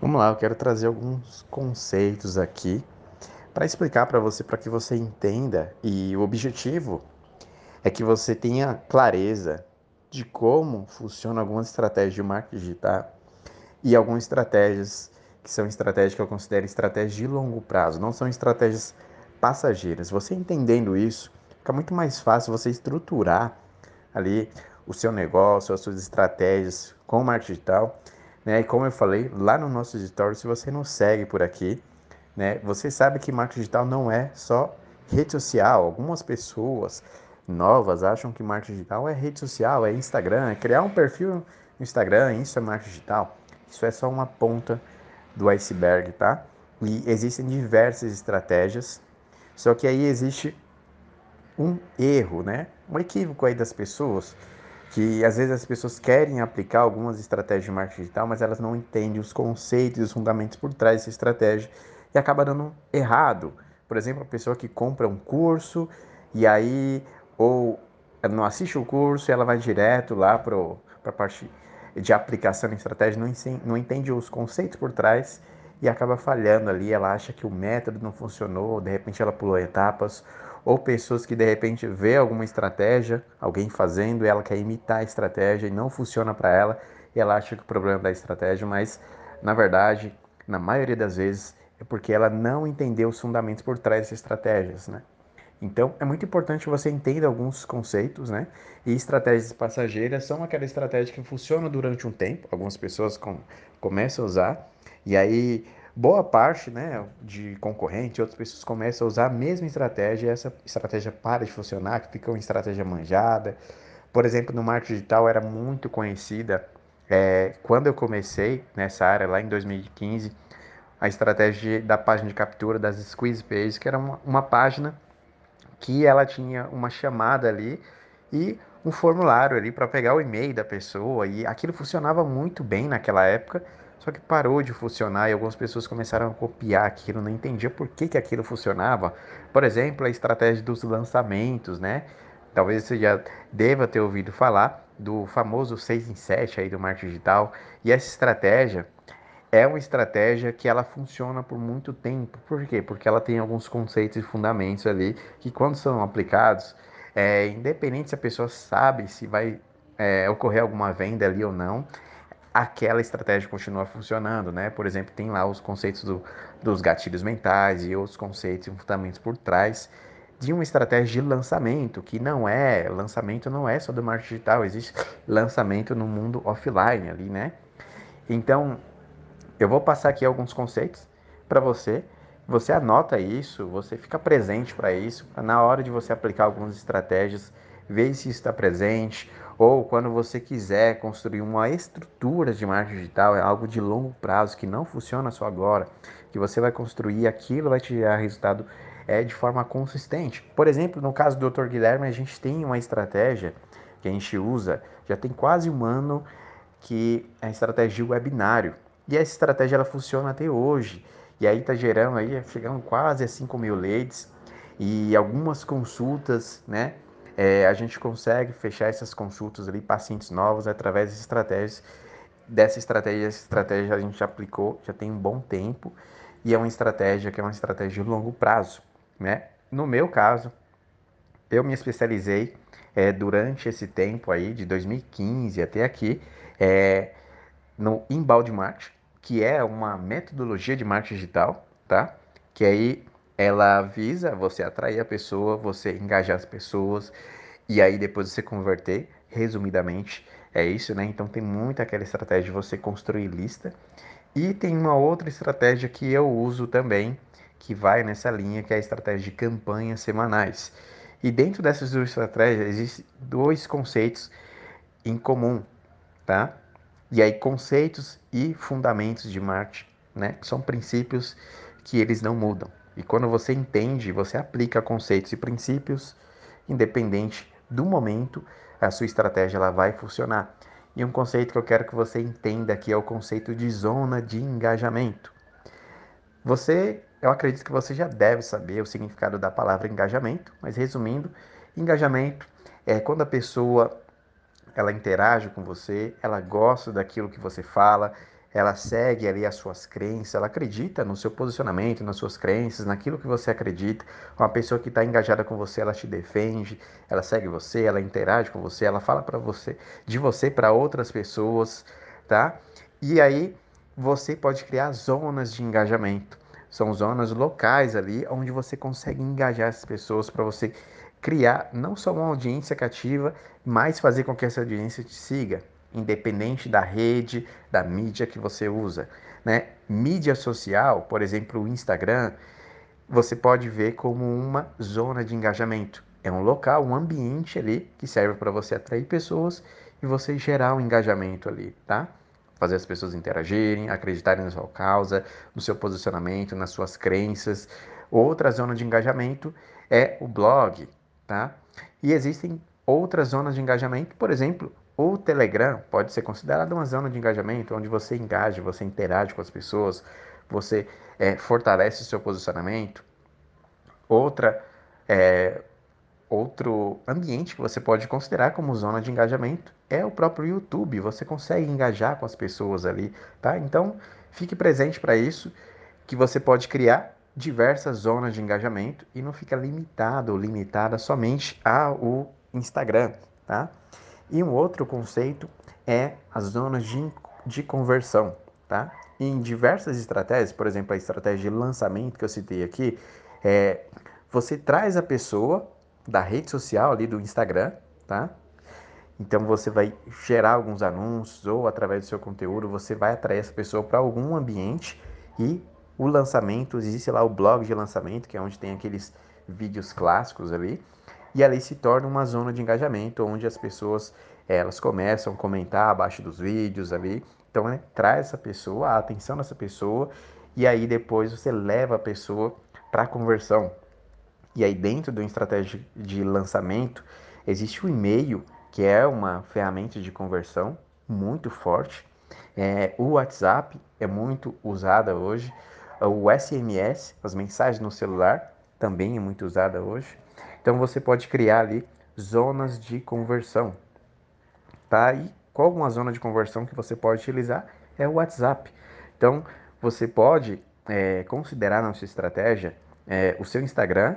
Vamos lá, eu quero trazer alguns conceitos aqui para explicar para você, para que você entenda e o objetivo é que você tenha clareza de como funcionam algumas estratégias de marketing digital e algumas estratégias que são estratégias que eu considero estratégias de longo prazo, não são estratégias passageiras. Você entendendo isso, fica muito mais fácil você estruturar ali o seu negócio, as suas estratégias com o marketing digital né? E como eu falei lá no nosso editório, se você não segue por aqui, né, você sabe que marketing digital não é só rede social. Algumas pessoas novas acham que marketing digital é rede social, é Instagram, é criar um perfil no Instagram, isso é marketing digital. Isso é só uma ponta do iceberg, tá? E existem diversas estratégias, só que aí existe um erro, né? Um equívoco aí das pessoas que às vezes as pessoas querem aplicar algumas estratégias de marketing digital, mas elas não entendem os conceitos e os fundamentos por trás dessa estratégia e acaba dando errado. Por exemplo, a pessoa que compra um curso e aí ou não assiste o curso ela vai direto lá para a parte de aplicação de estratégia, não, não entende os conceitos por trás e acaba falhando ali. Ela acha que o método não funcionou, de repente ela pulou etapas ou pessoas que de repente vê alguma estratégia, alguém fazendo, ela quer imitar a estratégia e não funciona para ela, e ela acha que o problema é da estratégia, mas na verdade, na maioria das vezes, é porque ela não entendeu os fundamentos por trás dessas estratégias, né? Então, é muito importante você entenda alguns conceitos, né? E estratégias passageiras são aquela estratégia que funciona durante um tempo, algumas pessoas com, começam a usar, e aí boa parte né, de concorrente, outras pessoas começam a usar a mesma estratégia essa estratégia para de funcionar, que fica uma estratégia manjada. Por exemplo, no marketing digital era muito conhecida, é, quando eu comecei nessa área lá em 2015, a estratégia da página de captura das squeeze pages, que era uma, uma página que ela tinha uma chamada ali e um formulário ali para pegar o e-mail da pessoa e aquilo funcionava muito bem naquela época só que parou de funcionar e algumas pessoas começaram a copiar aquilo, não entendia por que, que aquilo funcionava. Por exemplo, a estratégia dos lançamentos, né? Talvez você já deva ter ouvido falar do famoso 6 em 7 aí do marketing digital. E essa estratégia é uma estratégia que ela funciona por muito tempo. Por quê? Porque ela tem alguns conceitos e fundamentos ali que quando são aplicados, é, independente se a pessoa sabe se vai é, ocorrer alguma venda ali ou não, aquela estratégia continua funcionando, né? Por exemplo, tem lá os conceitos do, dos gatilhos mentais e outros conceitos e fundamentos por trás de uma estratégia de lançamento, que não é, lançamento não é só do marketing digital, existe lançamento no mundo offline ali, né? Então, eu vou passar aqui alguns conceitos para você, você anota isso, você fica presente para isso, na hora de você aplicar algumas estratégias, ver se está presente, ou quando você quiser construir uma estrutura de marketing digital, é algo de longo prazo que não funciona só agora, que você vai construir, aquilo vai te gerar resultado é, de forma consistente. Por exemplo, no caso do Dr. Guilherme, a gente tem uma estratégia que a gente usa, já tem quase um ano, que é a estratégia de webinário. E essa estratégia ela funciona até hoje. E aí está gerando aí, chegando quase a 5 mil leads e algumas consultas, né? É, a gente consegue fechar essas consultas ali, pacientes novos, através de estratégias. Dessa estratégia, essa estratégia a gente já aplicou, já tem um bom tempo, e é uma estratégia que é uma estratégia de longo prazo. Né? No meu caso, eu me especializei é, durante esse tempo aí, de 2015 até aqui, é, no inbound marketing, que é uma metodologia de marketing digital, tá? Que aí ela visa você atrair a pessoa, você engajar as pessoas e aí depois você converter. Resumidamente, é isso, né? Então tem muito aquela estratégia de você construir lista. E tem uma outra estratégia que eu uso também, que vai nessa linha, que é a estratégia de campanhas semanais. E dentro dessas duas estratégias existem dois conceitos em comum, tá? E aí conceitos e fundamentos de marketing, né? São princípios que eles não mudam. E quando você entende, você aplica conceitos e princípios, independente do momento, a sua estratégia ela vai funcionar. E um conceito que eu quero que você entenda aqui é o conceito de zona de engajamento. Você, eu acredito que você já deve saber o significado da palavra engajamento, mas resumindo, engajamento é quando a pessoa ela interage com você, ela gosta daquilo que você fala, ela segue ali as suas crenças, ela acredita no seu posicionamento, nas suas crenças, naquilo que você acredita. Uma pessoa que está engajada com você, ela te defende, ela segue você, ela interage com você, ela fala para você, de você para outras pessoas, tá? E aí você pode criar zonas de engajamento. São zonas locais ali onde você consegue engajar as pessoas para você criar não só uma audiência cativa, mas fazer com que essa audiência te siga independente da rede, da mídia que você usa. Né? Mídia social, por exemplo, o Instagram, você pode ver como uma zona de engajamento. É um local, um ambiente ali que serve para você atrair pessoas e você gerar um engajamento ali, tá? Fazer as pessoas interagirem, acreditarem na sua causa, no seu posicionamento, nas suas crenças. Outra zona de engajamento é o blog, tá? E existem outras zonas de engajamento, por exemplo, o Telegram pode ser considerado uma zona de engajamento, onde você engaja, você interage com as pessoas, você é, fortalece o seu posicionamento. Outra, é, outro ambiente que você pode considerar como zona de engajamento é o próprio YouTube. Você consegue engajar com as pessoas ali, tá? Então, fique presente para isso, que você pode criar diversas zonas de engajamento e não fica limitado ou limitada somente ao Instagram, tá? E um outro conceito é as zonas de, de conversão, tá? Em diversas estratégias, por exemplo, a estratégia de lançamento que eu citei aqui, é, você traz a pessoa da rede social ali do Instagram, tá? Então você vai gerar alguns anúncios ou através do seu conteúdo você vai atrair essa pessoa para algum ambiente e o lançamento, existe lá o blog de lançamento, que é onde tem aqueles vídeos clássicos ali, e ali se torna uma zona de engajamento onde as pessoas elas começam a comentar abaixo dos vídeos ali. Então, né, traz essa pessoa, a atenção dessa pessoa e aí depois você leva a pessoa para conversão. E aí dentro de uma estratégia de lançamento existe o e-mail, que é uma ferramenta de conversão muito forte. É, o WhatsApp é muito usada hoje. O SMS, as mensagens no celular, também é muito usada hoje. Então você pode criar ali zonas de conversão. Tá? E qual uma zona de conversão que você pode utilizar é o WhatsApp. Então você pode é, considerar na sua estratégia é, o seu Instagram,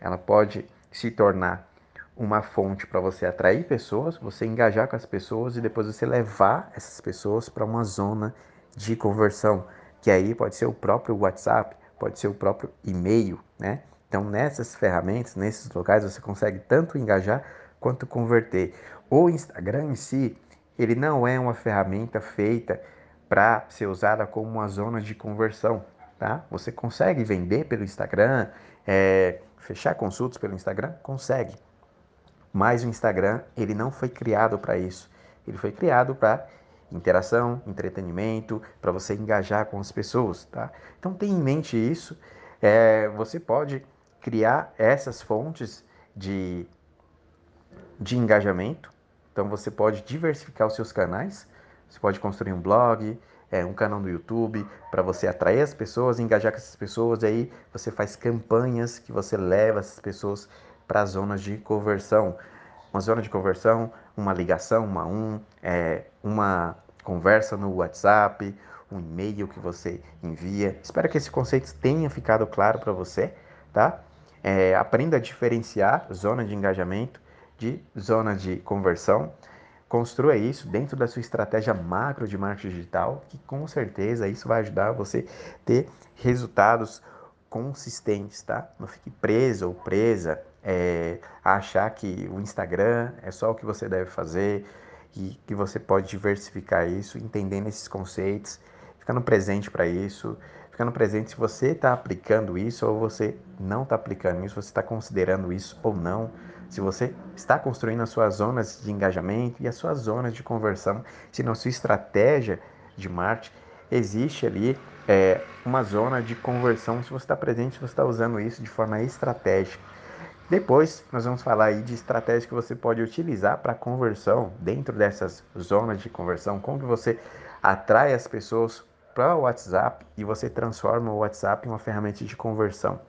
ela pode se tornar uma fonte para você atrair pessoas, você engajar com as pessoas e depois você levar essas pessoas para uma zona de conversão, que aí pode ser o próprio WhatsApp, pode ser o próprio e-mail, né? Então, nessas ferramentas, nesses locais, você consegue tanto engajar quanto converter. O Instagram em si, ele não é uma ferramenta feita para ser usada como uma zona de conversão, tá? Você consegue vender pelo Instagram, é, fechar consultas pelo Instagram? Consegue. Mas o Instagram, ele não foi criado para isso. Ele foi criado para interação, entretenimento, para você engajar com as pessoas, tá? Então tenha em mente isso. É, você pode criar essas fontes de, de engajamento. Então você pode diversificar os seus canais. Você pode construir um blog, é, um canal no YouTube para você atrair as pessoas, engajar com essas pessoas. Aí você faz campanhas que você leva essas pessoas para zonas de conversão. Uma zona de conversão, uma ligação, uma um, é, uma conversa no WhatsApp, um e-mail que você envia. Espero que esse conceito tenha ficado claro para você, tá? É, aprenda a diferenciar zona de engajamento de zona de conversão. Construa isso dentro da sua estratégia macro de marketing digital, que com certeza isso vai ajudar você ter resultados consistentes, tá? Não fique preso ou presa é, a achar que o Instagram é só o que você deve fazer e que você pode diversificar isso, entendendo esses conceitos, ficando presente para isso, ficando presente se você está aplicando isso ou você não está aplicando isso, você está considerando isso ou não, se você está construindo as suas zonas de engajamento e as suas zonas de conversão, se na sua estratégia de marketing existe ali é, uma zona de conversão, se você está presente, se você está usando isso de forma estratégica. Depois nós vamos falar aí de estratégias que você pode utilizar para conversão dentro dessas zonas de conversão, como que você atrai as pessoas para o WhatsApp e você transforma o WhatsApp em uma ferramenta de conversão.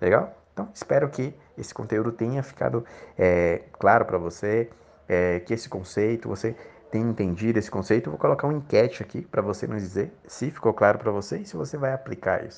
Legal? Então, espero que esse conteúdo tenha ficado é, claro para você, é, que esse conceito você tem entendido esse conceito, eu vou colocar uma enquete aqui para você nos dizer se ficou claro para você e se você vai aplicar isso.